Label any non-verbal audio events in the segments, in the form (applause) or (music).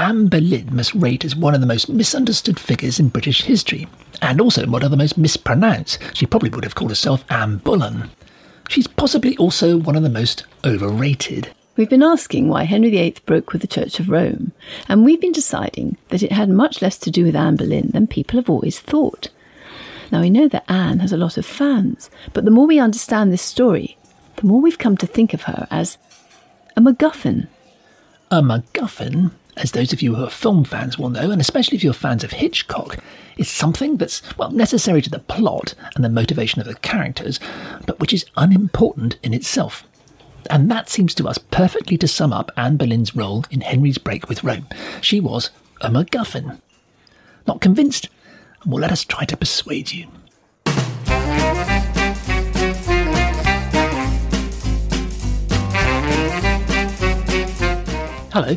Anne Boleyn must rate as one of the most misunderstood figures in British history, and also one of the most mispronounced. She probably would have called herself Anne Bullen. She's possibly also one of the most overrated. We've been asking why Henry VIII broke with the Church of Rome, and we've been deciding that it had much less to do with Anne Boleyn than people have always thought. Now, we know that Anne has a lot of fans, but the more we understand this story, the more we've come to think of her as a MacGuffin. A MacGuffin, as those of you who are film fans will know, and especially if you're fans of Hitchcock, is something that's, well, necessary to the plot and the motivation of the characters, but which is unimportant in itself. And that seems to us perfectly to sum up Anne Boleyn's role in Henry's break with Rome. She was a MacGuffin. Not convinced? Well, let us try to persuade you. Hello,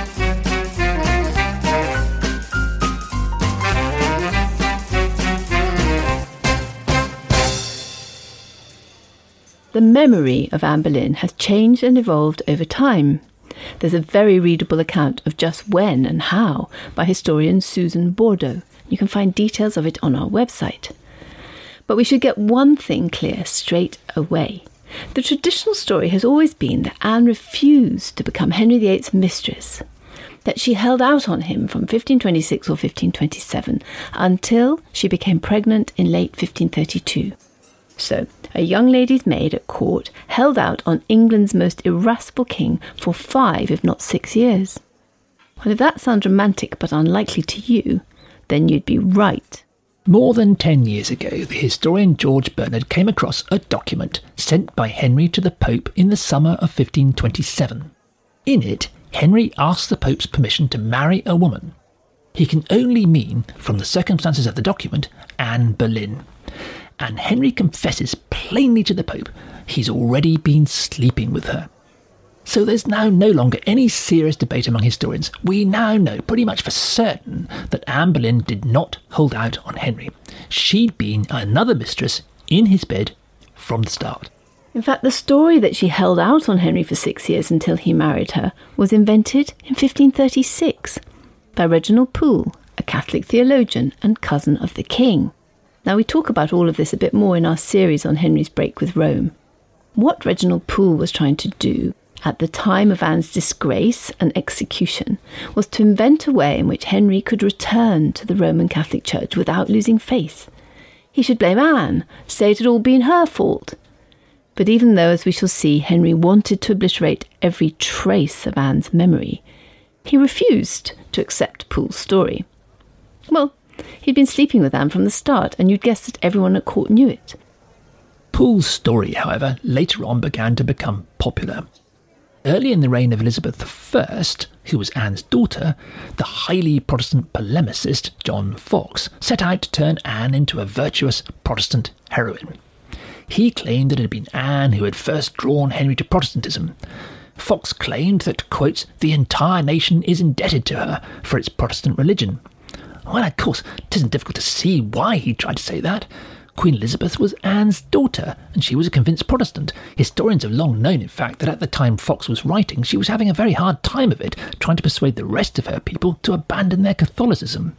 The memory of Anne Boleyn has changed and evolved over time. There's a very readable account of just when and how by historian Susan Bordo. You can find details of it on our website. But we should get one thing clear straight away. The traditional story has always been that Anne refused to become Henry VIII's mistress, that she held out on him from 1526 or 1527 until she became pregnant in late 1532. So, a young lady's maid at court held out on England's most irascible king for five, if not six years. Well, if that sounds romantic but unlikely to you, then you'd be right. More than ten years ago, the historian George Bernard came across a document sent by Henry to the Pope in the summer of 1527. In it, Henry asks the Pope's permission to marry a woman. He can only mean, from the circumstances of the document, Anne Boleyn and Henry confesses plainly to the Pope he's already been sleeping with her. So there's now no longer any serious debate among historians. We now know pretty much for certain that Anne Boleyn did not hold out on Henry. She'd been another mistress in his bed from the start. In fact, the story that she held out on Henry for six years until he married her was invented in 1536 by Reginald Pole, a Catholic theologian and cousin of the king. Now, we talk about all of this a bit more in our series on Henry's break with Rome. What Reginald Pole was trying to do at the time of Anne's disgrace and execution was to invent a way in which Henry could return to the Roman Catholic Church without losing face. He should blame Anne, say it had all been her fault. But even though, as we shall see, Henry wanted to obliterate every trace of Anne's memory, he refused to accept Pole's story. Well, He'd been sleeping with Anne from the start, and you'd guess that everyone at court knew it. Pole's story, however, later on began to become popular. Early in the reign of Elizabeth I, who was Anne's daughter, the highly Protestant polemicist John Foxe set out to turn Anne into a virtuous Protestant heroine. He claimed that it had been Anne who had first drawn Henry to Protestantism. Foxe claimed that, quote, the entire nation is indebted to her for its Protestant religion, well, of course, it isn't difficult to see why he tried to say that. Queen Elizabeth was Anne's daughter, and she was a convinced Protestant. Historians have long known, in fact, that at the time Foxe was writing, she was having a very hard time of it, trying to persuade the rest of her people to abandon their Catholicism.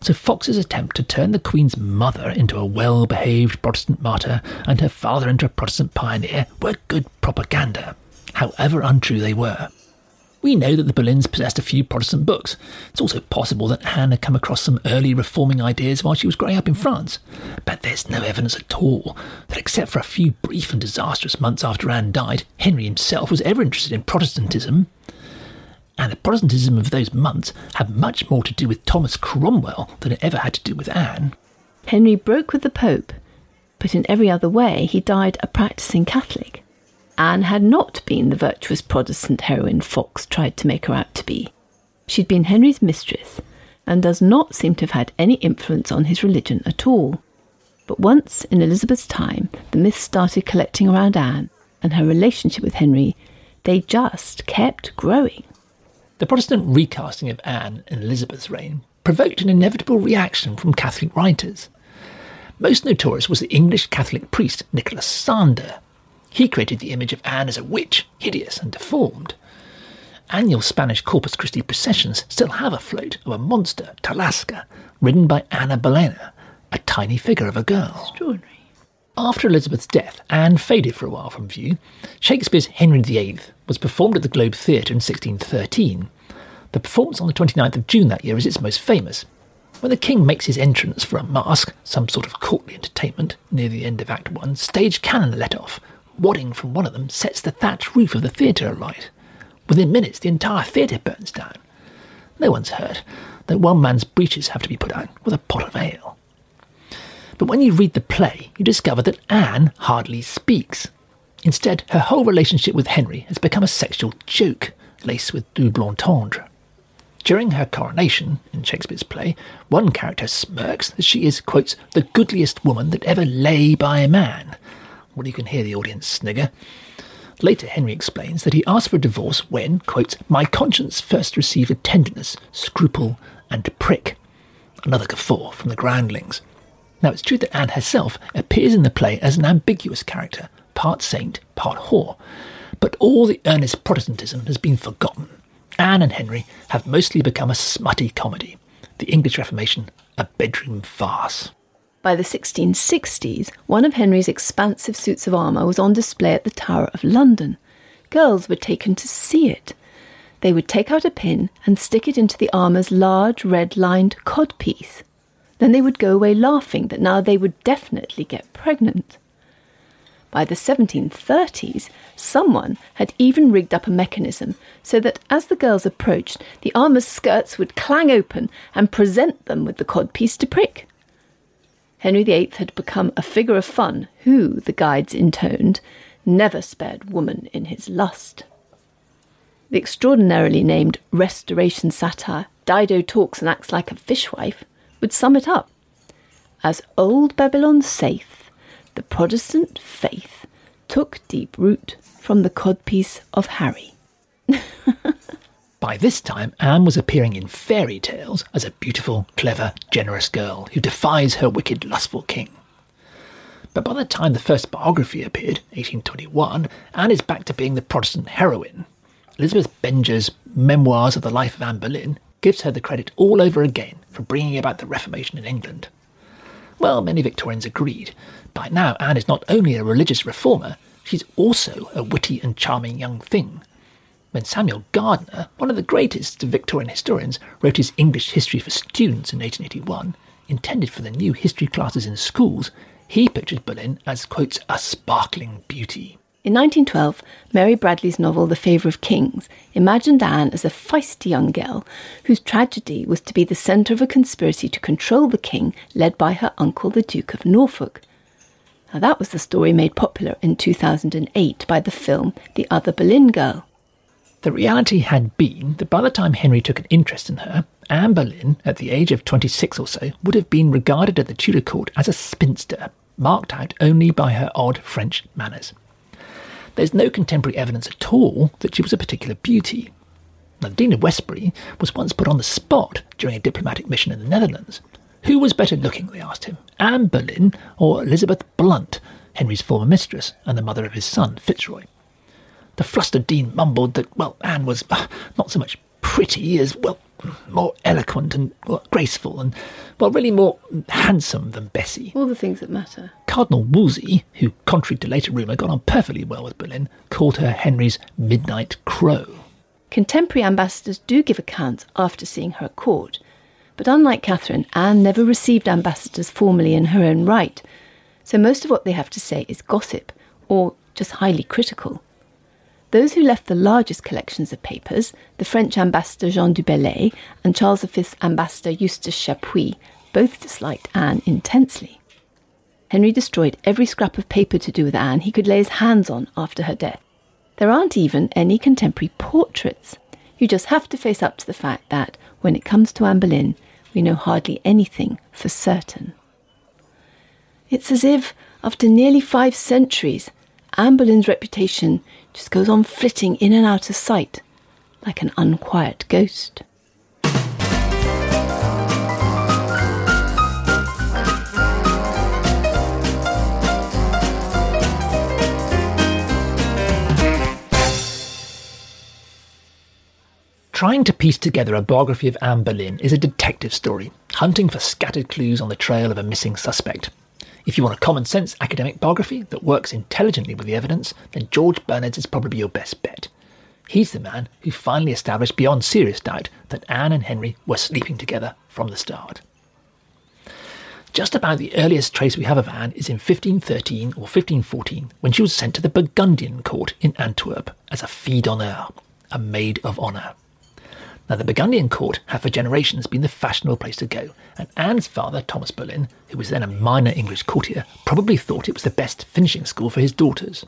So Foxe's attempt to turn the Queen's mother into a well behaved Protestant martyr and her father into a Protestant pioneer were good propaganda, however untrue they were. We know that the Boleyns possessed a few Protestant books. It's also possible that Anne had come across some early reforming ideas while she was growing up in France. But there's no evidence at all that, except for a few brief and disastrous months after Anne died, Henry himself was ever interested in Protestantism. And the Protestantism of those months had much more to do with Thomas Cromwell than it ever had to do with Anne. Henry broke with the Pope, but in every other way he died a practicing Catholic. Anne had not been the virtuous Protestant heroine Foxe tried to make her out to be. She'd been Henry's mistress, and does not seem to have had any influence on his religion at all. But once in Elizabeth's time, the myths started collecting around Anne and her relationship with Henry. They just kept growing. The Protestant recasting of Anne in Elizabeth's reign provoked an inevitable reaction from Catholic writers. Most notorious was the English Catholic priest Nicholas Sander. He created the image of Anne as a witch, hideous and deformed. Annual Spanish Corpus Christi processions still have a float of a monster, Tarasca, ridden by Anna Bolena, a tiny figure of a girl. Extraordinary. After Elizabeth's death, Anne faded for a while from view. Shakespeare's Henry VIII was performed at the Globe Theatre in 1613. The performance on the 29th of June that year is its most famous. When the king makes his entrance for a masque, some sort of courtly entertainment, near the end of Act One, stage cannon are let off. Wadding from one of them sets the thatched roof of the theatre alight. Within minutes, the entire theatre burns down. No one's hurt, though one man's breeches have to be put on with a pot of ale. But when you read the play, you discover that Anne hardly speaks. Instead, her whole relationship with Henry has become a sexual joke, laced with double entendre. During her coronation, in Shakespeare's play, one character smirks that she is, quotes, the goodliest woman that ever lay by a man. Well, you can hear the audience snigger. Later, Henry explains that he asked for a divorce when, quote, my conscience first received a tenderness, scruple, and prick. Another guffaw from the groundlings. Now, it's true that Anne herself appears in the play as an ambiguous character, part saint, part whore, but all the earnest Protestantism has been forgotten. Anne and Henry have mostly become a smutty comedy, the English Reformation a bedroom farce. By the 1660s, one of Henry's expansive suits of armour was on display at the Tower of London. Girls were taken to see it. They would take out a pin and stick it into the armour's large red lined codpiece. Then they would go away laughing that now they would definitely get pregnant. By the 1730s, someone had even rigged up a mechanism so that as the girls approached, the armour's skirts would clang open and present them with the codpiece to prick. Henry VIII had become a figure of fun who, the guides intoned, never spared woman in his lust. The extraordinarily named Restoration satire, Dido Talks and Acts Like a Fishwife, would sum it up. As old Babylon saith, the Protestant faith took deep root from the codpiece of Harry. (laughs) By this time, Anne was appearing in fairy tales as a beautiful, clever, generous girl who defies her wicked, lustful king. But by the time the first biography appeared, 1821, Anne is back to being the Protestant heroine. Elizabeth Benger's Memoirs of the Life of Anne Boleyn gives her the credit all over again for bringing about the Reformation in England. Well, many Victorians agreed. By now, Anne is not only a religious reformer, she's also a witty and charming young thing when Samuel Gardiner, one of the greatest Victorian historians, wrote his English history for students in 1881, intended for the new history classes in schools, he pictured Boleyn as, quotes, a sparkling beauty. In 1912, Mary Bradley's novel The Favour of Kings imagined Anne as a feisty young girl whose tragedy was to be the centre of a conspiracy to control the king led by her uncle, the Duke of Norfolk. Now, that was the story made popular in 2008 by the film The Other Boleyn Girl. The reality had been that by the time Henry took an interest in her, Anne Boleyn, at the age of 26 or so, would have been regarded at the Tudor court as a spinster, marked out only by her odd French manners. There's no contemporary evidence at all that she was a particular beauty. Now, the Dean of Westbury was once put on the spot during a diplomatic mission in the Netherlands. Who was better looking, they asked him, Anne Boleyn or Elizabeth Blunt, Henry's former mistress and the mother of his son, Fitzroy? The flustered Dean mumbled that, well, Anne was uh, not so much pretty as, well, more eloquent and well, graceful and, well, really more handsome than Bessie. All the things that matter. Cardinal Wolsey, who, contrary to later rumour, got on perfectly well with Boleyn, called her Henry's midnight crow. Contemporary ambassadors do give accounts after seeing her at court, but unlike Catherine, Anne never received ambassadors formally in her own right, so most of what they have to say is gossip or just highly critical. Those who left the largest collections of papers, the French ambassador Jean du Bellay and Charles V's ambassador Eustace Chapuis, both disliked Anne intensely. Henry destroyed every scrap of paper to do with Anne he could lay his hands on after her death. There aren't even any contemporary portraits. You just have to face up to the fact that, when it comes to Anne Boleyn, we know hardly anything for certain. It's as if, after nearly five centuries, Anne Boleyn's reputation just goes on flitting in and out of sight like an unquiet ghost. Trying to piece together a biography of Anne Boleyn is a detective story, hunting for scattered clues on the trail of a missing suspect. If you want a common sense academic biography that works intelligently with the evidence, then George Bernard's is probably your best bet. He's the man who finally established beyond serious doubt that Anne and Henry were sleeping together from the start. Just about the earliest trace we have of Anne is in 1513 or 1514 when she was sent to the Burgundian court in Antwerp as a fille d'honneur, a maid of honour. Now, the Burgundian court had for generations been the fashionable place to go, and Anne's father, Thomas Boleyn, who was then a minor English courtier, probably thought it was the best finishing school for his daughters.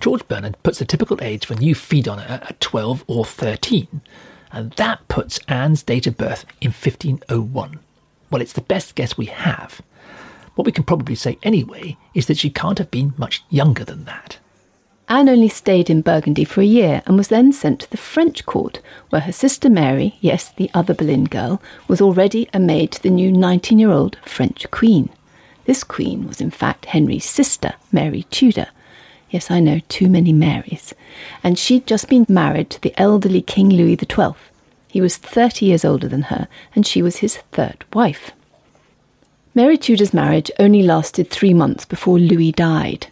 George Bernard puts the typical age for new fille d'honneur at 12 or 13, and that puts Anne's date of birth in 1501. Well, it's the best guess we have. What we can probably say anyway is that she can't have been much younger than that. Anne only stayed in Burgundy for a year and was then sent to the French court, where her sister Mary, yes, the other Boleyn girl, was already a maid to the new 19 year old French queen. This queen was in fact Henry's sister, Mary Tudor. Yes, I know, too many Marys. And she'd just been married to the elderly King Louis XII. He was 30 years older than her, and she was his third wife. Mary Tudor's marriage only lasted three months before Louis died.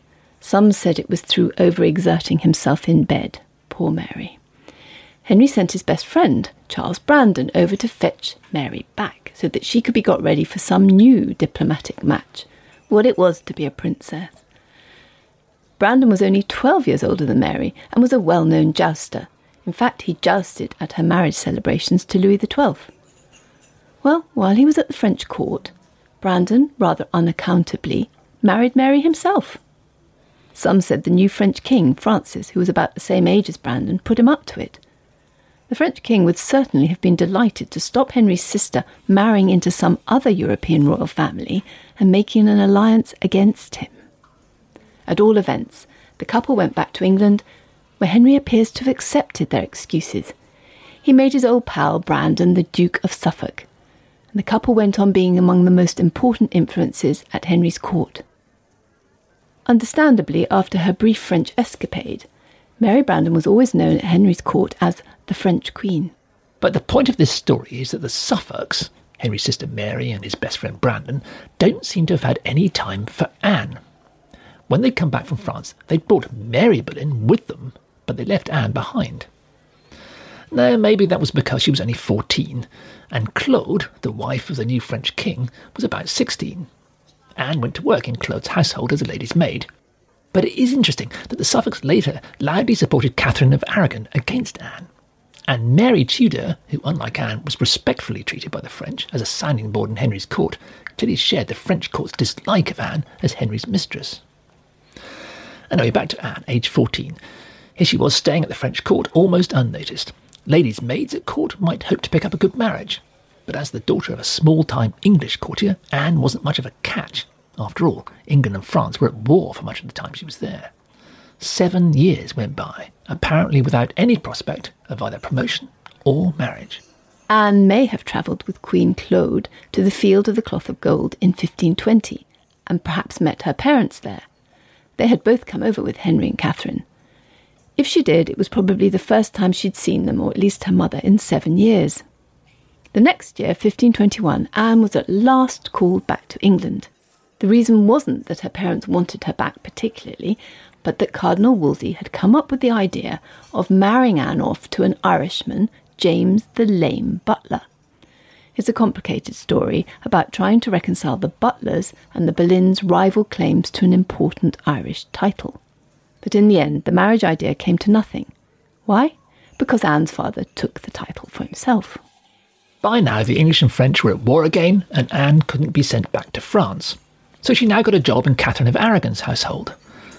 Some said it was through overexerting himself in bed. Poor Mary. Henry sent his best friend, Charles Brandon, over to fetch Mary back so that she could be got ready for some new diplomatic match. What it was to be a princess. Brandon was only 12 years older than Mary and was a well known jouster. In fact, he jousted at her marriage celebrations to Louis XII. Well, while he was at the French court, Brandon, rather unaccountably, married Mary himself. Some said the new French king, Francis, who was about the same age as Brandon, put him up to it. The French king would certainly have been delighted to stop Henry's sister marrying into some other European royal family and making an alliance against him. At all events, the couple went back to England, where Henry appears to have accepted their excuses. He made his old pal Brandon the Duke of Suffolk, and the couple went on being among the most important influences at Henry's court. Understandably, after her brief French escapade, Mary Brandon was always known at Henry's court as the French Queen. But the point of this story is that the Suffolks, Henry's sister Mary and his best friend Brandon, don't seem to have had any time for Anne. When they'd come back from France, they'd brought Mary Boleyn with them, but they left Anne behind. Now, maybe that was because she was only 14, and Claude, the wife of the new French king, was about 16. Anne went to work in Claude's household as a lady's maid. But it is interesting that the Suffolks later loudly supported Catherine of Aragon against Anne. And Mary Tudor, who, unlike Anne, was respectfully treated by the French as a sounding board in Henry's court, clearly shared the French court's dislike of Anne as Henry's mistress. Anyway, back to Anne, age 14. Here she was staying at the French court almost unnoticed. Ladies' maids at court might hope to pick up a good marriage, but as the daughter of a small time English courtier, Anne wasn't much of a catch. After all, England and France were at war for much of the time she was there. Seven years went by, apparently without any prospect of either promotion or marriage. Anne may have travelled with Queen Claude to the Field of the Cloth of Gold in 1520, and perhaps met her parents there. They had both come over with Henry and Catherine. If she did, it was probably the first time she'd seen them, or at least her mother, in seven years. The next year, 1521, Anne was at last called back to England. The reason wasn't that her parents wanted her back particularly, but that Cardinal Wolsey had come up with the idea of marrying Anne off to an Irishman, James the Lame Butler. It's a complicated story about trying to reconcile the Butlers and the Boleyns' rival claims to an important Irish title. But in the end, the marriage idea came to nothing. Why? Because Anne's father took the title for himself. By now, the English and French were at war again, and Anne couldn't be sent back to France. So she now got a job in Catherine of Aragon's household.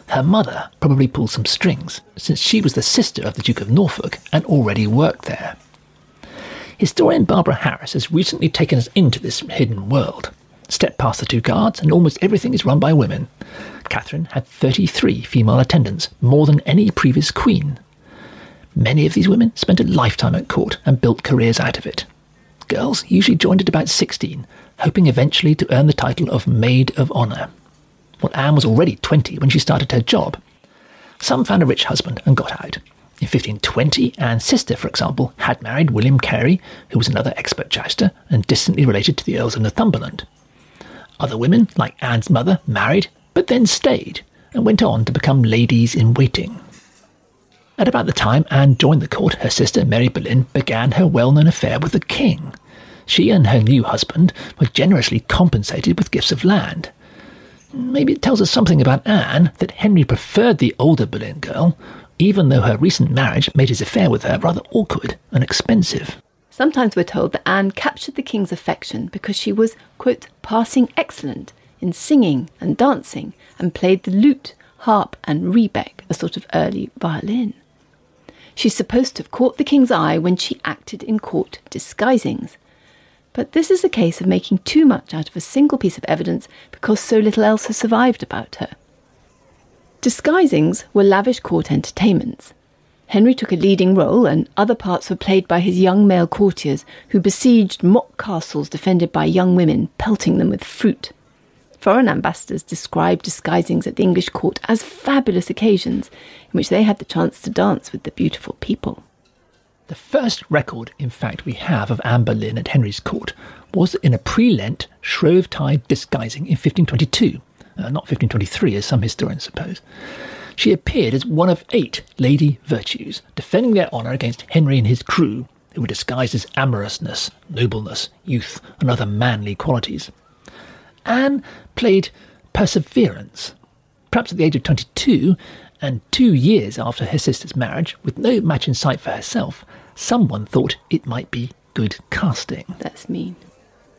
Her mother probably pulled some strings, since she was the sister of the Duke of Norfolk and already worked there. Historian Barbara Harris has recently taken us into this hidden world. Step past the two guards, and almost everything is run by women. Catherine had 33 female attendants, more than any previous queen. Many of these women spent a lifetime at court and built careers out of it. Girls usually joined at about 16, hoping eventually to earn the title of Maid of Honour. Well, Anne was already 20 when she started her job. Some found a rich husband and got out. In 1520, Anne's sister, for example, had married William Carey, who was another expert jouster and distantly related to the Earls of Northumberland. Other women, like Anne's mother, married, but then stayed and went on to become ladies in waiting. At about the time Anne joined the court, her sister Mary Boleyn began her well known affair with the king. She and her new husband were generously compensated with gifts of land. Maybe it tells us something about Anne that Henry preferred the older Boleyn girl, even though her recent marriage made his affair with her rather awkward and expensive. Sometimes we're told that Anne captured the king's affection because she was, quote, passing excellent in singing and dancing and played the lute, harp, and rebec, a sort of early violin. She's supposed to have caught the king's eye when she acted in court disguisings. But this is a case of making too much out of a single piece of evidence because so little else has survived about her. Disguisings were lavish court entertainments. Henry took a leading role, and other parts were played by his young male courtiers who besieged mock castles defended by young women, pelting them with fruit. Foreign ambassadors described disguisings at the English court as fabulous occasions in which they had the chance to dance with the beautiful people. The first record, in fact, we have of Anne Boleyn at Henry's court was in a pre Lent Shrovetide disguising in 1522, uh, not 1523 as some historians suppose. She appeared as one of eight Lady Virtues, defending their honour against Henry and his crew, who were disguised as amorousness, nobleness, youth, and other manly qualities. Anne played Perseverance. Perhaps at the age of 22, and two years after her sister's marriage, with no match in sight for herself, someone thought it might be good casting. That's mean.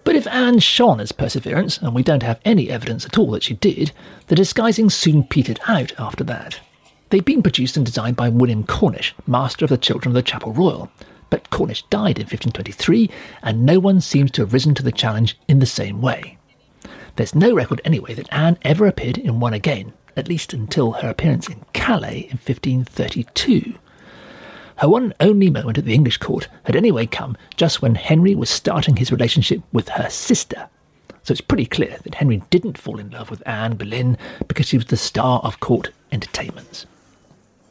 But if Anne shone as Perseverance, and we don't have any evidence at all that she did, the disguising soon petered out after that. They'd been produced and designed by William Cornish, master of the Children of the Chapel Royal. But Cornish died in 1523, and no one seems to have risen to the challenge in the same way. There's no record anyway that Anne ever appeared in one again, at least until her appearance in Calais in 1532. Her one and only moment at the English court had anyway come just when Henry was starting his relationship with her sister. So it's pretty clear that Henry didn't fall in love with Anne Boleyn because she was the star of court entertainments.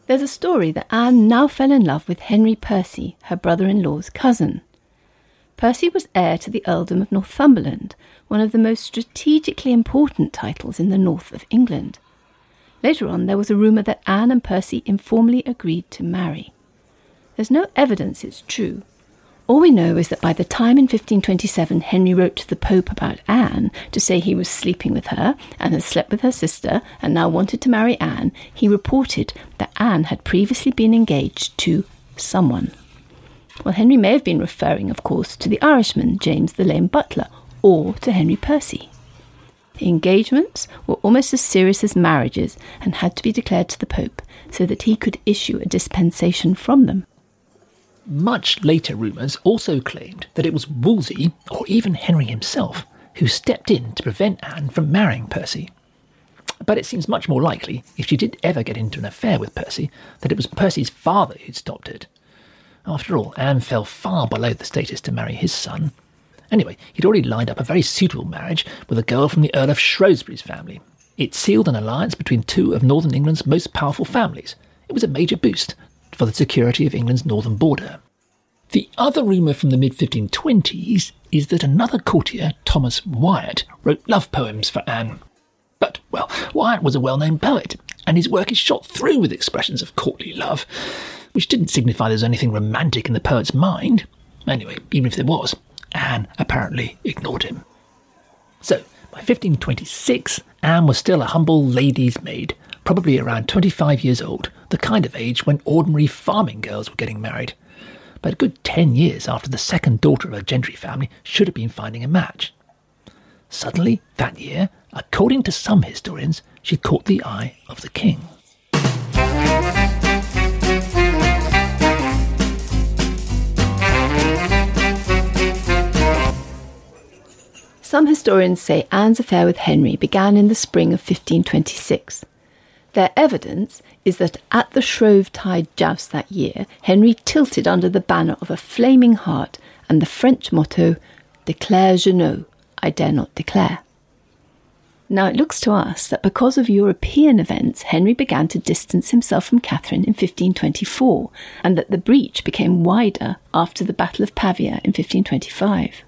There's a story that Anne now fell in love with Henry Percy, her brother in law's cousin. Percy was heir to the earldom of Northumberland, one of the most strategically important titles in the north of England. Later on, there was a rumour that Anne and Percy informally agreed to marry. There's no evidence it's true. All we know is that by the time in 1527 Henry wrote to the Pope about Anne to say he was sleeping with her and had slept with her sister and now wanted to marry Anne, he reported that Anne had previously been engaged to someone. Well, Henry may have been referring, of course, to the Irishman James the Lame Butler or to Henry Percy. The engagements were almost as serious as marriages and had to be declared to the Pope so that he could issue a dispensation from them. Much later rumours also claimed that it was Wolsey, or even Henry himself, who stepped in to prevent Anne from marrying Percy. But it seems much more likely, if she did ever get into an affair with Percy, that it was Percy's father who'd stopped it. After all, Anne fell far below the status to marry his son, Anyway, he'd already lined up a very suitable marriage with a girl from the Earl of Shrewsbury's family. It sealed an alliance between two of northern England's most powerful families. It was a major boost for the security of England's northern border. The other rumour from the mid 1520s is that another courtier, Thomas Wyatt, wrote love poems for Anne. But, well, Wyatt was a well known poet, and his work is shot through with expressions of courtly love, which didn't signify there's anything romantic in the poet's mind. Anyway, even if there was, Anne apparently ignored him. So, by 1526, Anne was still a humble lady's maid, probably around 25 years old, the kind of age when ordinary farming girls were getting married. But a good 10 years after the second daughter of a gentry family should have been finding a match. Suddenly, that year, according to some historians, she caught the eye of the king. Some historians say Anne's affair with Henry began in the spring of 1526. Their evidence is that at the Shrovetide joust that year, Henry tilted under the banner of a flaming heart and the French motto, Declare je ne, I dare not declare. Now, it looks to us that because of European events, Henry began to distance himself from Catherine in 1524, and that the breach became wider after the Battle of Pavia in 1525.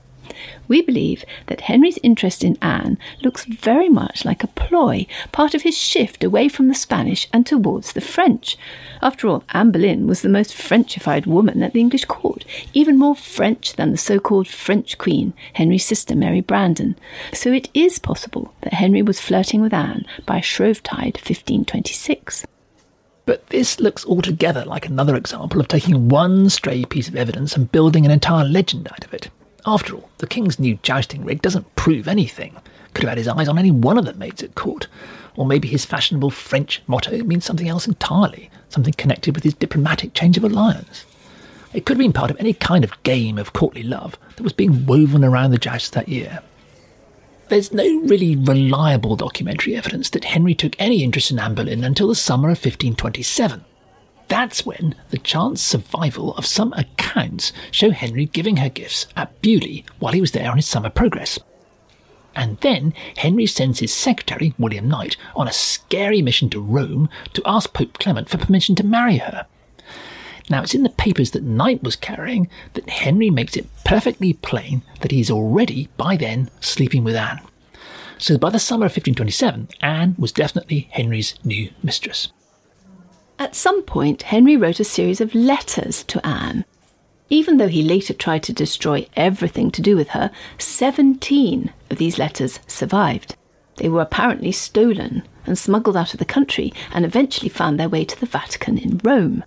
We believe that Henry's interest in Anne looks very much like a ploy, part of his shift away from the Spanish and towards the French. After all, Anne Boleyn was the most Frenchified woman at the English court, even more French than the so called French Queen, Henry's sister Mary Brandon. So it is possible that Henry was flirting with Anne by Shrovetide 1526. But this looks altogether like another example of taking one stray piece of evidence and building an entire legend out of it. After all, the king's new jousting rig doesn't prove anything. Could have had his eyes on any one of the maids at court. Or maybe his fashionable French motto means something else entirely, something connected with his diplomatic change of alliance. It could have been part of any kind of game of courtly love that was being woven around the joust that year. There's no really reliable documentary evidence that Henry took any interest in Anne Boleyn until the summer of 1527. That's when the chance survival of some accounts show Henry giving her gifts at Beaulieu while he was there on his summer progress. And then Henry sends his secretary, William Knight, on a scary mission to Rome to ask Pope Clement for permission to marry her. Now, it's in the papers that Knight was carrying that Henry makes it perfectly plain that he's already, by then, sleeping with Anne. So by the summer of 1527, Anne was definitely Henry's new mistress. At some point, Henry wrote a series of letters to Anne. Even though he later tried to destroy everything to do with her, 17 of these letters survived. They were apparently stolen and smuggled out of the country and eventually found their way to the Vatican in Rome.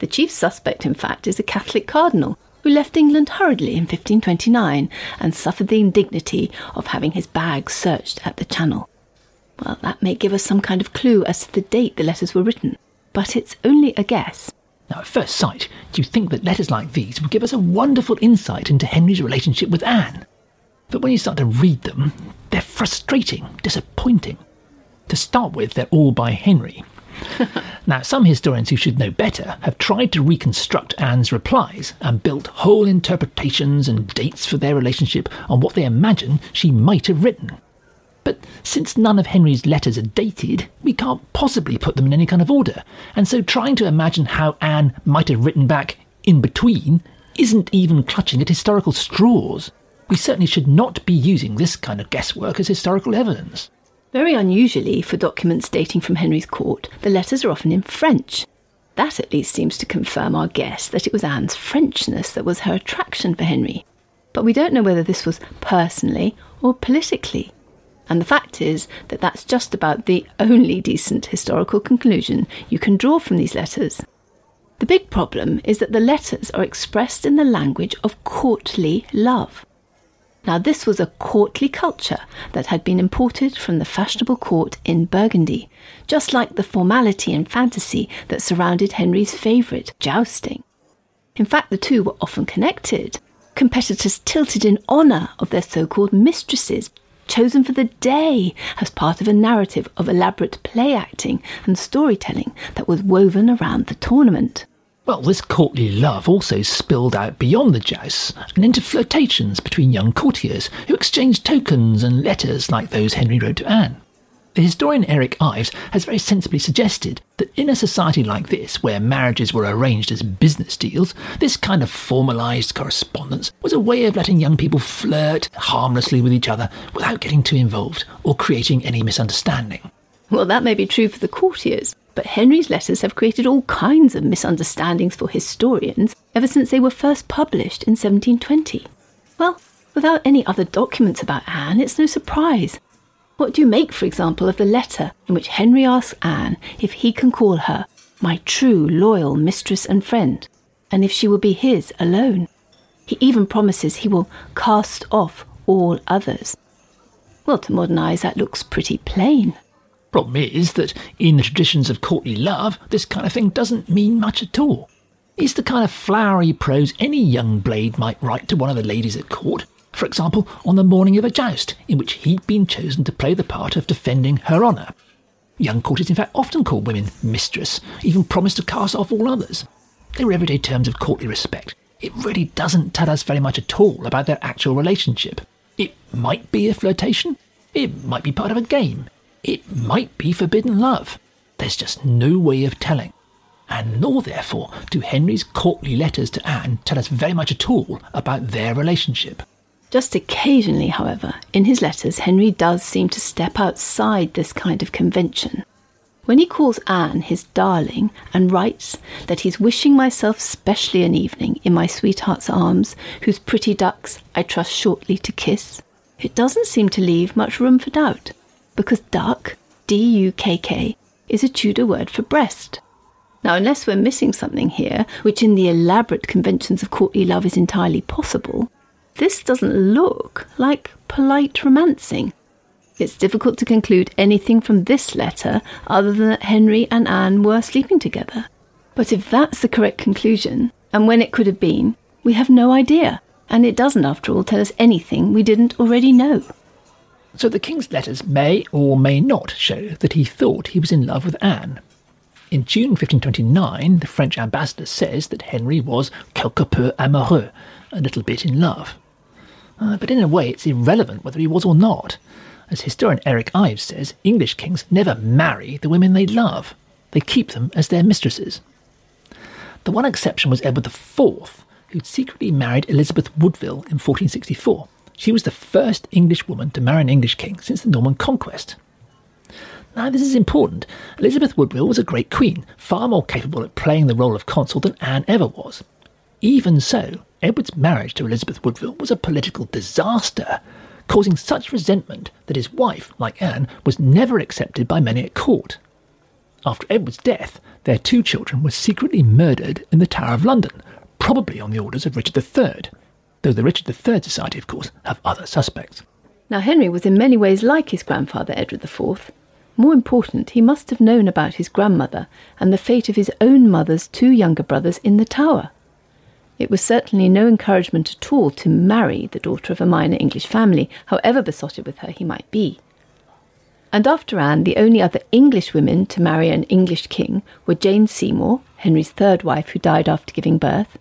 The chief suspect, in fact, is a Catholic cardinal who left England hurriedly in 1529 and suffered the indignity of having his bag searched at the Channel. Well, that may give us some kind of clue as to the date the letters were written but it's only a guess. Now, at first sight, you'd think that letters like these would give us a wonderful insight into Henry's relationship with Anne. But when you start to read them, they're frustrating, disappointing. To start with, they're all by Henry. (laughs) now, some historians who should know better have tried to reconstruct Anne's replies and built whole interpretations and dates for their relationship on what they imagine she might have written. But since none of Henry's letters are dated, we can't possibly put them in any kind of order, and so trying to imagine how Anne might have written back in between isn't even clutching at historical straws. We certainly should not be using this kind of guesswork as historical evidence. Very unusually, for documents dating from Henry's court, the letters are often in French. That at least seems to confirm our guess that it was Anne's Frenchness that was her attraction for Henry. But we don't know whether this was personally or politically. And the fact is that that's just about the only decent historical conclusion you can draw from these letters. The big problem is that the letters are expressed in the language of courtly love. Now, this was a courtly culture that had been imported from the fashionable court in Burgundy, just like the formality and fantasy that surrounded Henry's favourite, jousting. In fact, the two were often connected. Competitors tilted in honour of their so called mistresses chosen for the day as part of a narrative of elaborate play acting and storytelling that was woven around the tournament. Well, this courtly love also spilled out beyond the jousts and into flirtations between young courtiers who exchanged tokens and letters like those Henry wrote to Anne. The historian Eric Ives has very sensibly suggested that in a society like this, where marriages were arranged as business deals, this kind of formalised correspondence was a way of letting young people flirt harmlessly with each other without getting too involved or creating any misunderstanding. Well, that may be true for the courtiers, but Henry's letters have created all kinds of misunderstandings for historians ever since they were first published in 1720. Well, without any other documents about Anne, it's no surprise what do you make, for example, of the letter in which Henry asks Anne if he can call her my true, loyal mistress and friend, and if she will be his alone? He even promises he will cast off all others. Well, to modern eyes, that looks pretty plain. Problem is that in the traditions of courtly love, this kind of thing doesn't mean much at all. It's the kind of flowery prose any young blade might write to one of the ladies at court, For example, on the morning of a joust, in which he'd been chosen to play the part of defending her honour. Young courtiers, in fact, often called women mistress, even promised to cast off all others. They were everyday terms of courtly respect. It really doesn't tell us very much at all about their actual relationship. It might be a flirtation. It might be part of a game. It might be forbidden love. There's just no way of telling. And nor, therefore, do Henry's courtly letters to Anne tell us very much at all about their relationship. Just occasionally, however, in his letters, Henry does seem to step outside this kind of convention. When he calls Anne his darling and writes that he's wishing myself specially an evening in my sweetheart's arms, whose pretty ducks I trust shortly to kiss, it doesn't seem to leave much room for doubt, because duck, D U K K, is a Tudor word for breast. Now, unless we're missing something here, which in the elaborate conventions of courtly love is entirely possible, this doesn't look like polite romancing. It's difficult to conclude anything from this letter other than that Henry and Anne were sleeping together. But if that's the correct conclusion, and when it could have been, we have no idea, and it doesn't, after all, tell us anything we didn't already know. So the king's letters may or may not show that he thought he was in love with Anne. In June 1529, the French ambassador says that Henry was quelque peu amoureux, a little bit in love. Uh, but in a way, it's irrelevant whether he was or not. As historian Eric Ives says, English kings never marry the women they love, they keep them as their mistresses. The one exception was Edward IV, who'd secretly married Elizabeth Woodville in 1464. She was the first English woman to marry an English king since the Norman conquest. Now, this is important. Elizabeth Woodville was a great queen, far more capable at playing the role of consort than Anne ever was. Even so, Edward's marriage to Elizabeth Woodville was a political disaster, causing such resentment that his wife, like Anne, was never accepted by many at court. After Edward's death, their two children were secretly murdered in the Tower of London, probably on the orders of Richard III, though the Richard III Society, of course, have other suspects. Now, Henry was in many ways like his grandfather Edward IV. More important, he must have known about his grandmother and the fate of his own mother's two younger brothers in the Tower. It was certainly no encouragement at all to marry the daughter of a minor English family, however besotted with her he might be. And after Anne, the only other English women to marry an English king were Jane Seymour, Henry's third wife, who died after giving birth,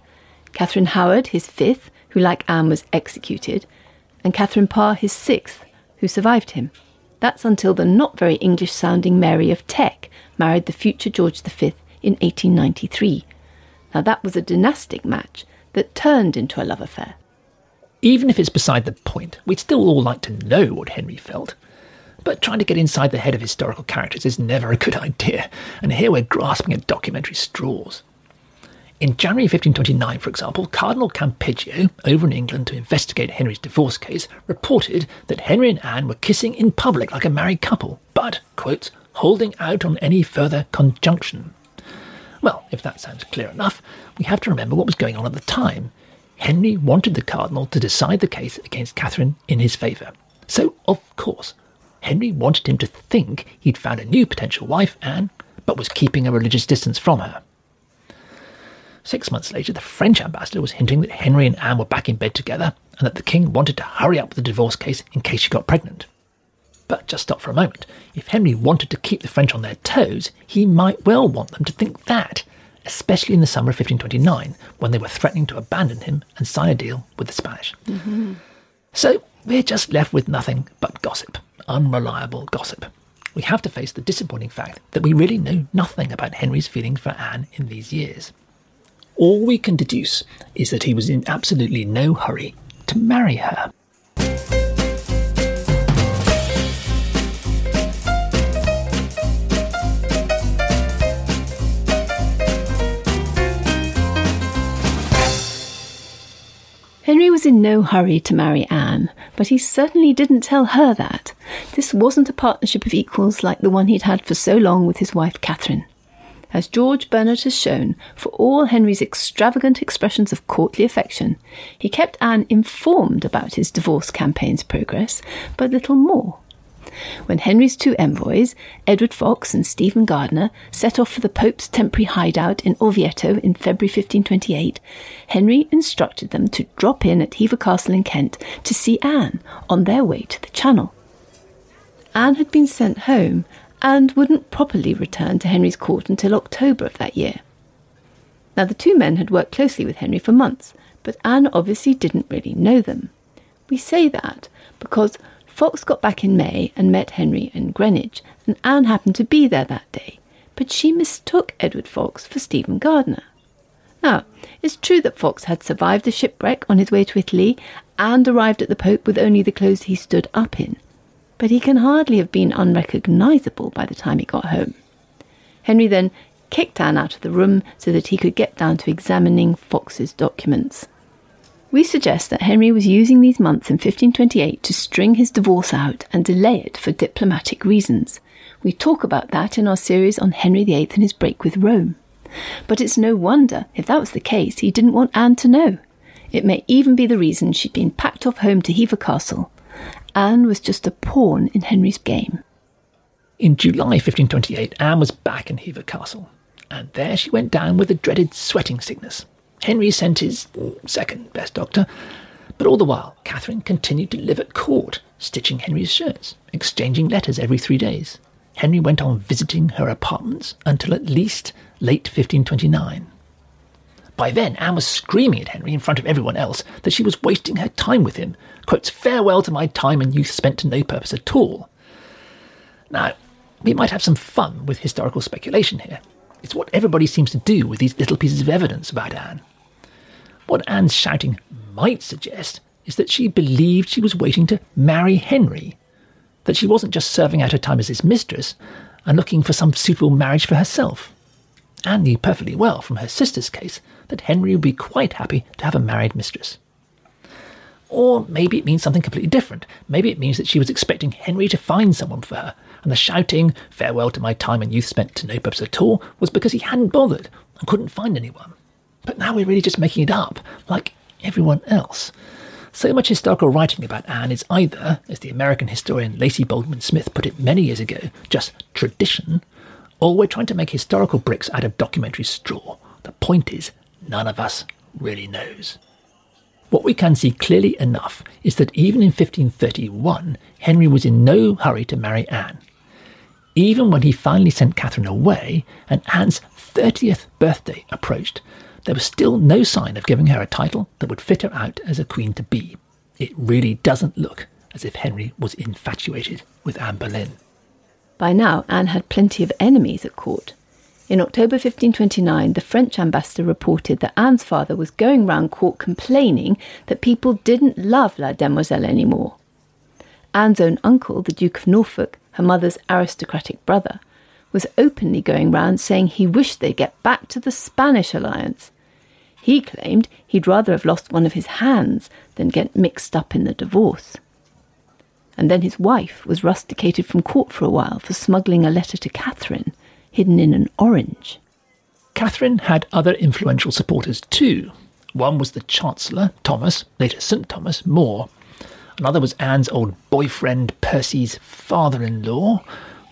Catherine Howard, his fifth, who, like Anne, was executed, and Catherine Parr, his sixth, who survived him. That's until the not very English sounding Mary of Teck married the future George V in 1893. Now, that was a dynastic match, that turned into a love affair. Even if it's beside the point, we'd still all like to know what Henry felt. But trying to get inside the head of historical characters is never a good (laughs) idea, and here we're grasping at documentary straws. In January 1529, for example, Cardinal Campeggio, over in England to investigate Henry's divorce case, reported that Henry and Anne were kissing in public like a married couple, but, quotes, holding out on any further conjunction. Well, if that sounds clear enough, we have to remember what was going on at the time. Henry wanted the cardinal to decide the case against Catherine in his favour. So, of course, Henry wanted him to think he'd found a new potential wife, Anne, but was keeping a religious distance from her. Six months later, the French ambassador was hinting that Henry and Anne were back in bed together and that the king wanted to hurry up with the divorce case in case she got pregnant. But just stop for a moment. If Henry wanted to keep the French on their toes, he might well want them to think that, especially in the summer of 1529, when they were threatening to abandon him and sign a deal with the Spanish. Mm-hmm. So we're just left with nothing but gossip, unreliable gossip. We have to face the disappointing fact that we really know nothing about Henry's feelings for Anne in these years. All we can deduce is that he was in absolutely no hurry to marry her. Henry was in no hurry to marry Anne, but he certainly didn't tell her that. This wasn't a partnership of equals like the one he'd had for so long with his wife Catherine. As George Bernard has shown, for all Henry's extravagant expressions of courtly affection, he kept Anne informed about his divorce campaign's progress, but little more. When Henry's two envoys, Edward Fox and Stephen Gardiner, set off for the Pope's temporary hideout in Orvieto in February 1528, Henry instructed them to drop in at Hever Castle in Kent to see Anne on their way to the Channel. Anne had been sent home and wouldn't properly return to Henry's court until October of that year. Now, the two men had worked closely with Henry for months, but Anne obviously didn't really know them. We say that because Fox got back in May and met Henry in Greenwich, and Anne happened to be there that day, but she mistook Edward Fox for Stephen Gardiner. Now, it's true that Fox had survived the shipwreck on his way to Italy and arrived at the Pope with only the clothes he stood up in, but he can hardly have been unrecognisable by the time he got home. Henry then kicked Anne out of the room so that he could get down to examining Fox's documents. We suggest that Henry was using these months in 1528 to string his divorce out and delay it for diplomatic reasons. We talk about that in our series on Henry VIII and his break with Rome. But it's no wonder, if that was the case, he didn't want Anne to know. It may even be the reason she'd been packed off home to Hever Castle. Anne was just a pawn in Henry's game. In July 1528, Anne was back in Hever Castle, and there she went down with the dreaded sweating sickness. Henry sent his second best doctor, but all the while Catherine continued to live at court, stitching Henry's shirts, exchanging letters every three days. Henry went on visiting her apartments until at least late 1529. By then, Anne was screaming at Henry in front of everyone else that she was wasting her time with him. Quotes, farewell to my time and youth spent to no purpose at all. Now, we might have some fun with historical speculation here. It's what everybody seems to do with these little pieces of evidence about Anne. What Anne's shouting might suggest is that she believed she was waiting to marry Henry, that she wasn't just serving out her time as his mistress and looking for some suitable marriage for herself. Anne knew perfectly well from her sister's case that Henry would be quite happy to have a married mistress. Or maybe it means something completely different. Maybe it means that she was expecting Henry to find someone for her, and the shouting, farewell to my time and youth spent to no purpose at all, was because he hadn't bothered and couldn't find anyone. But now we're really just making it up, like everyone else. So much historical writing about Anne is either, as the American historian Lacey Baldwin Smith put it many years ago, just tradition, or we're trying to make historical bricks out of documentary straw. The point is, none of us really knows. What we can see clearly enough is that even in 1531, Henry was in no hurry to marry Anne. Even when he finally sent Catherine away and Anne's 30th birthday approached, there was still no sign of giving her a title that would fit her out as a queen to be. It really doesn't look as if Henry was infatuated with Anne Boleyn. By now, Anne had plenty of enemies at court. In October 1529, the French ambassador reported that Anne's father was going round court complaining that people didn't love La Demoiselle anymore. Anne's own uncle, the Duke of Norfolk, her mother's aristocratic brother, was openly going round saying he wished they'd get back to the Spanish alliance. He claimed he'd rather have lost one of his hands than get mixed up in the divorce. And then his wife was rusticated from court for a while for smuggling a letter to Catherine hidden in an orange. Catherine had other influential supporters too. One was the Chancellor, Thomas, later St. Thomas, More. Another was Anne's old boyfriend, Percy's father in law,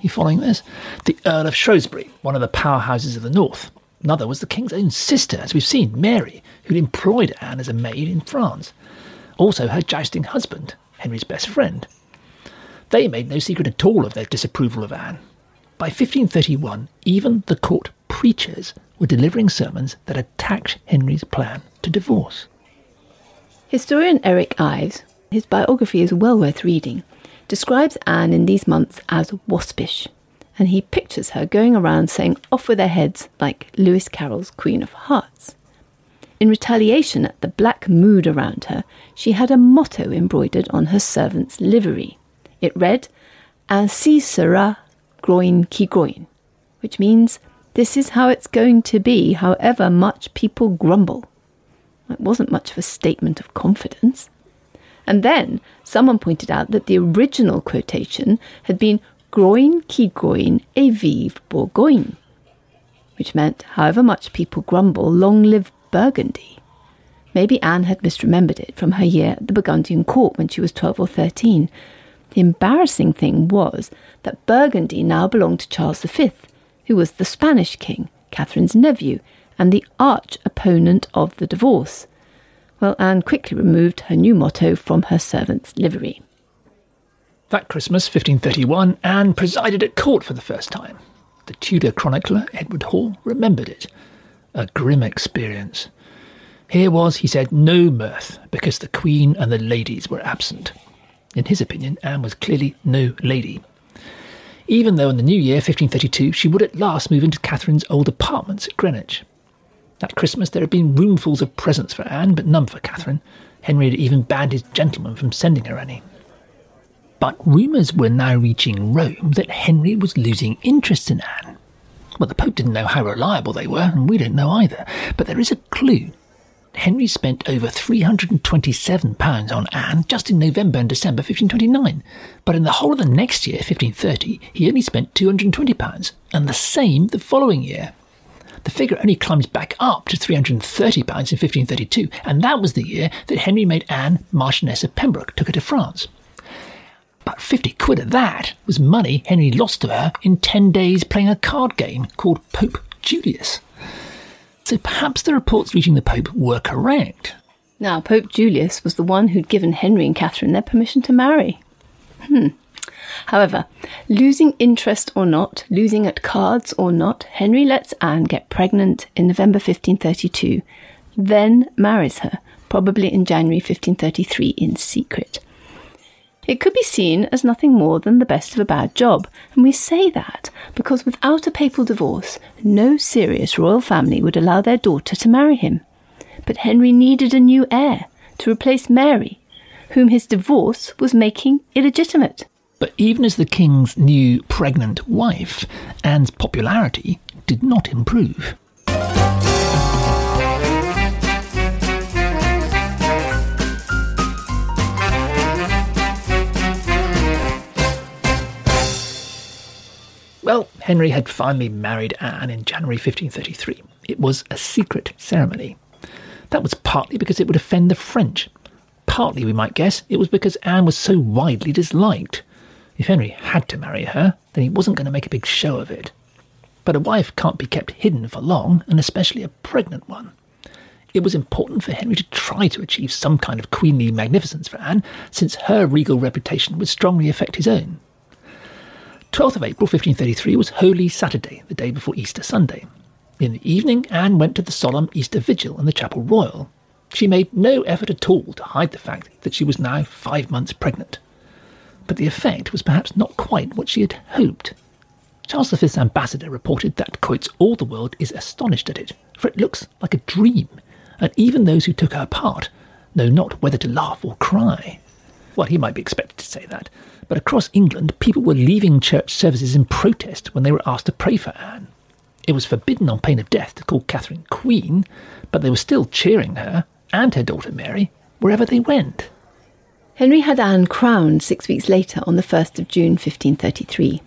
you following this? The Earl of Shrewsbury, one of the powerhouses of the north. Another was the king's own sister, as we've seen, Mary, who'd employed Anne as a maid in France. Also her jousting husband, Henry's best friend. They made no secret at all of their disapproval of Anne. By 1531, even the court preachers were delivering sermons that attacked Henry's plan to divorce. Historian Eric Ives, his biography is well worth reading, describes Anne in these months as waspish, and he pictures her going around saying off with their heads like Lewis Carroll's Queen of Hearts. In retaliation at the black mood around her, she had a motto embroidered on her servant's livery. It read, Ainsi sera groigne qui groigne, which means this is how it's going to be, however much people grumble. It wasn't much of a statement of confidence. And then someone pointed out that the original quotation had been groigne qui groigne et vive Bourgogne, which meant however much people grumble, long live Burgundy. Maybe Anne had misremembered it from her year at the Burgundian court when she was 12 or 13. The embarrassing thing was that Burgundy now belonged to Charles V, who was the Spanish king, Catherine's nephew, and the arch opponent of the divorce. Well, Anne quickly removed her new motto from her servant's livery. That Christmas, 1531, Anne presided at court for the first time. The Tudor chronicler, Edward Hall, remembered it. A grim experience. Here was, he said, no mirth, because the Queen and the ladies were absent. In his opinion, Anne was clearly no lady. Even though in the new year, 1532, she would at last move into Catherine's old apartments at Greenwich. That Christmas there had been roomfuls of presents for Anne, but none for Catherine. Henry had even banned his gentlemen from sending her any. But rumours were now reaching Rome that Henry was losing interest in Anne. Well, the Pope didn't know how reliable they were, and we don't know either, but there is a clue. Henry spent over £327 on Anne just in November and December 1529, but in the whole of the next year, 1530, he only spent £220, and the same the following year. The figure only climbs back up to £330 in 1532, and that was the year that Henry made Anne Marchioness of Pembroke, took her to France. But 50 quid of that was money Henry lost to her in 10 days playing a card game called Pope Julius. So perhaps the reports reaching the Pope were correct. Now, Pope Julius was the one who'd given Henry and Catherine their permission to marry. Hmm. However, losing interest or not, losing at cards or not, Henry lets Anne get pregnant in November 1532, then marries her, probably in January 1533 in secret. It could be seen as nothing more than the best of a bad job, and we say that because without a papal divorce, no serious royal family would allow their daughter to marry him. But Henry needed a new heir to replace Mary, whom his divorce was making illegitimate. But even as the king's new pregnant wife, Anne's popularity did not improve. Well, Henry had finally married Anne in January 1533. It was a secret ceremony. That was partly because it would offend the French. Partly, we might guess, it was because Anne was so widely disliked. If Henry had to marry her, then he wasn't going to make a big show of it. But a wife can't be kept hidden for long, and especially a pregnant one. It was important for Henry to try to achieve some kind of queenly magnificence for Anne, since her regal reputation would strongly affect his own. 12th of April 1533 was Holy Saturday, the day before Easter Sunday. In the evening, Anne went to the solemn Easter Vigil in the Chapel Royal. She made no effort at all to hide the fact that she was now five months pregnant. But the effect was perhaps not quite what she had hoped. Charles V's ambassador reported that, quotes, all the world is astonished at it, for it looks like a dream, and even those who took her part know not whether to laugh or cry. Well, he might be expected to say that, but across England, people were leaving church services in protest when they were asked to pray for Anne. It was forbidden on pain of death to call Catherine Queen, but they were still cheering her and her daughter Mary wherever they went. Henry had Anne crowned six weeks later on the 1st of June 1533.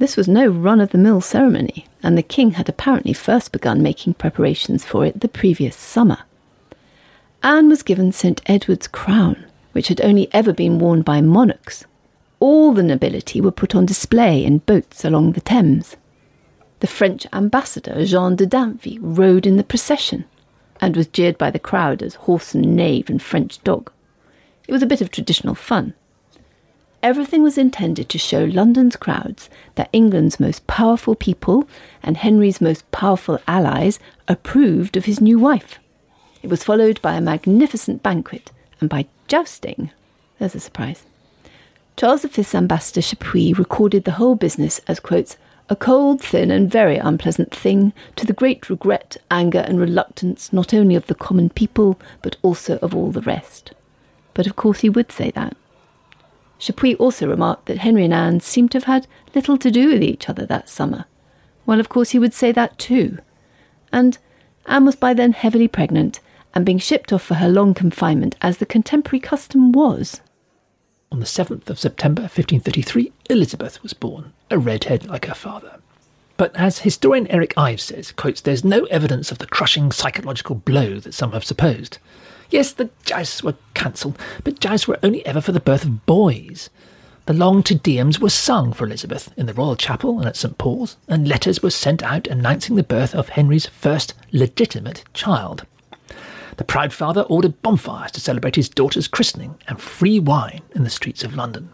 This was no run of the mill ceremony, and the king had apparently first begun making preparations for it the previous summer. Anne was given St Edward's crown, which had only ever been worn by monarchs, all the nobility were put on display in boats along the Thames. The French ambassador, Jean de Dinteville, rode in the procession and was jeered by the crowd as horse and knave and French dog. It was a bit of traditional fun. Everything was intended to show London's crowds that England's most powerful people and Henry's most powerful allies approved of his new wife. It was followed by a magnificent banquet and by jousting. There's a surprise. Charles V's ambassador Chapuys recorded the whole business as, quotes, a cold, thin, and very unpleasant thing, to the great regret, anger, and reluctance not only of the common people, but also of all the rest. But of course he would say that. Chapuys also remarked that Henry and Anne seemed to have had little to do with each other that summer. Well, of course he would say that too. And Anne was by then heavily pregnant and being shipped off for her long confinement, as the contemporary custom was. On the 7th of September 1533, Elizabeth was born, a redhead like her father. But as historian Eric Ives says, quotes, there's no evidence of the crushing psychological blow that some have supposed. Yes, the jousts were cancelled, but jousts were only ever for the birth of boys. the long Te Deums were sung for Elizabeth in the royal chapel and at St Paul's, and letters were sent out announcing the birth of Henry's first legitimate child. The proud father ordered bonfires to celebrate his daughter's christening and free wine in the streets of London.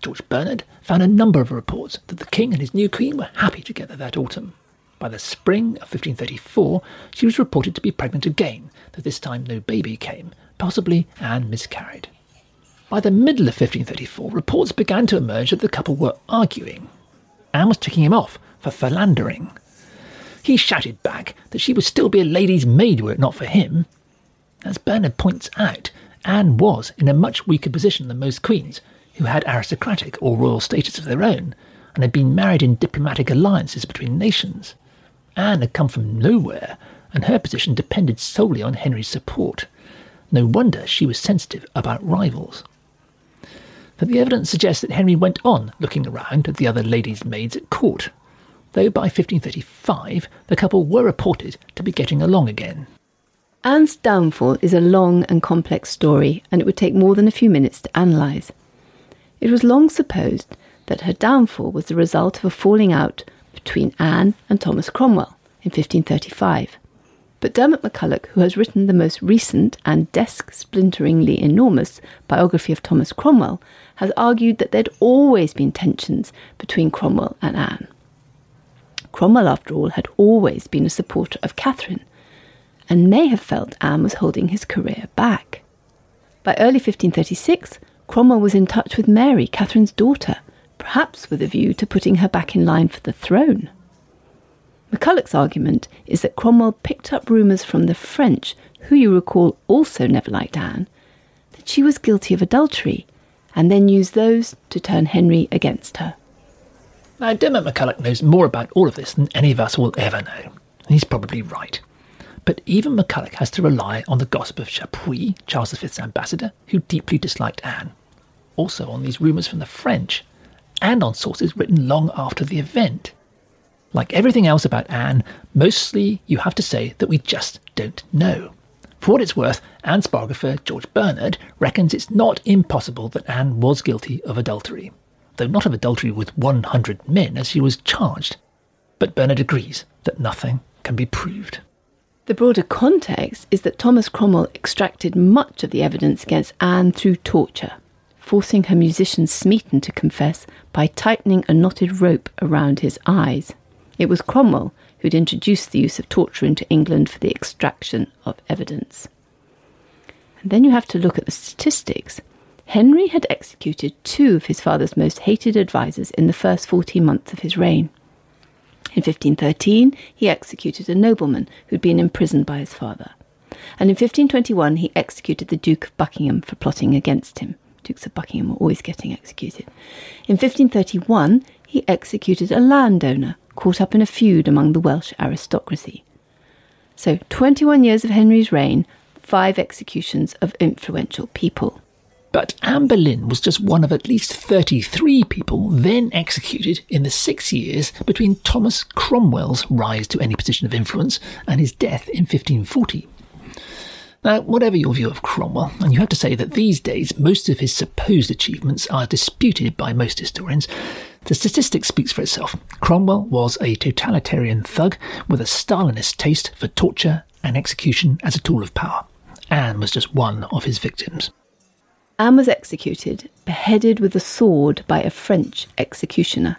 George Bernard found a number of reports that the king and his new queen were happy together that autumn. By the spring of 1534, she was reported to be pregnant again, though this time no baby came. Possibly Anne miscarried. By the middle of 1534, reports began to emerge that the couple were arguing. Anne was ticking him off for philandering. He shouted back that she would still be a lady's maid were it not for him. As Bernard points out, Anne was in a much weaker position than most queens, who had aristocratic or royal status of their own, and had been married in diplomatic alliances between nations. Anne had come from nowhere, and her position depended solely on Henry's support. No wonder she was sensitive about rivals. But the evidence suggests that Henry went on looking around at the other ladies' maids at court, though by 1535 the couple were reported to be getting along again. Anne's downfall is a long and complex story, and it would take more than a few minutes to analyse. It was long supposed that her downfall was the result of a falling out between Anne and Thomas Cromwell in 1535. But Diarmaid MacCulloch, who has written the most recent and desk splinteringly enormous biography of Thomas Cromwell, has argued that there'd always been tensions between Cromwell and Anne. Cromwell, after all, had always been a supporter of Catherine, and may have felt Anne was holding his career back. By early 1536, Cromwell was in touch with Mary, Catherine's daughter, perhaps with a view to putting her back in line for the throne. MacCulloch's argument is that Cromwell picked up rumours from the French, who you recall also never liked Anne, that she was guilty of adultery, and then used those to turn Henry against her. Now, Diarmaid MacCulloch knows more about all of this than any of us will ever know. And he's probably right. But even MacCulloch has to rely on the gossip of Chapuys, Charles V's ambassador, who deeply disliked Anne. Also on these rumours from the French, and on sources written long after the event. Like everything else about Anne, mostly you have to say that we just don't know. For what it's worth, Anne's biographer, George Bernard, reckons it's not impossible that Anne was guilty of adultery, though not of adultery with 100 men as she was charged. But Bernard agrees that nothing can be proved. The broader context is that Thomas Cromwell extracted much of the evidence against Anne through torture, forcing her musician Smeaton to confess by tightening a knotted rope around his eyes. It was Cromwell who'd introduced the use of torture into England for the extraction of evidence. And then you have to look at the statistics. Henry had executed two of his father's most hated advisers in the first 14 months of his reign. In 1513, he executed a nobleman who'd been imprisoned by his father. And in 1521, he executed the Duke of Buckingham for plotting against him. Dukes of Buckingham were always getting executed. In 1531, he executed a landowner caught up in a feud among the Welsh aristocracy. So, 21 years of Henry's reign, five executions of influential people. But Anne Boleyn was just one of at least 33 people then executed in the six years between Thomas Cromwell's rise to any position of influence and his death in 1540. Now, whatever your view of Cromwell, and you have to say that these days most of his supposed achievements are disputed by most historians, the statistic speaks for itself. Cromwell was a totalitarian thug with a Stalinist taste for torture and execution as a tool of power. Anne was just one of his victims. Anne was executed, beheaded with a sword by a French executioner.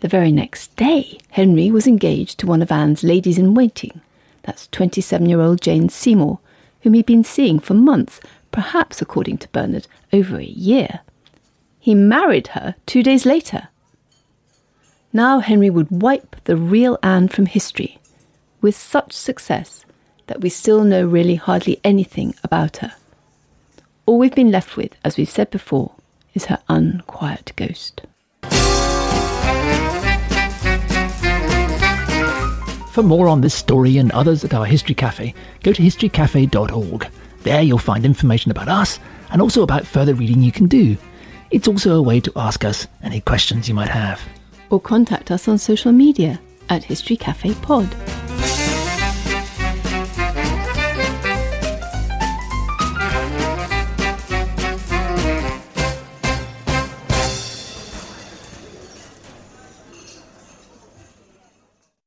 The very next day, Henry was engaged to one of Anne's ladies in waiting. That's 27 year old Jane Seymour, whom he'd been seeing for months, perhaps, according to Bernard, over a year. He married her two days later. Now Henry would wipe the real Anne from history, with such success that we still know really hardly anything about her. All we've been left with, as we've said before, is her unquiet ghost. For more on this story and others at our History Cafe, go to historycafe.org. There you'll find information about us and also about further reading you can do. It's also a way to ask us any questions you might have. Or contact us on social media at History Cafe Pod.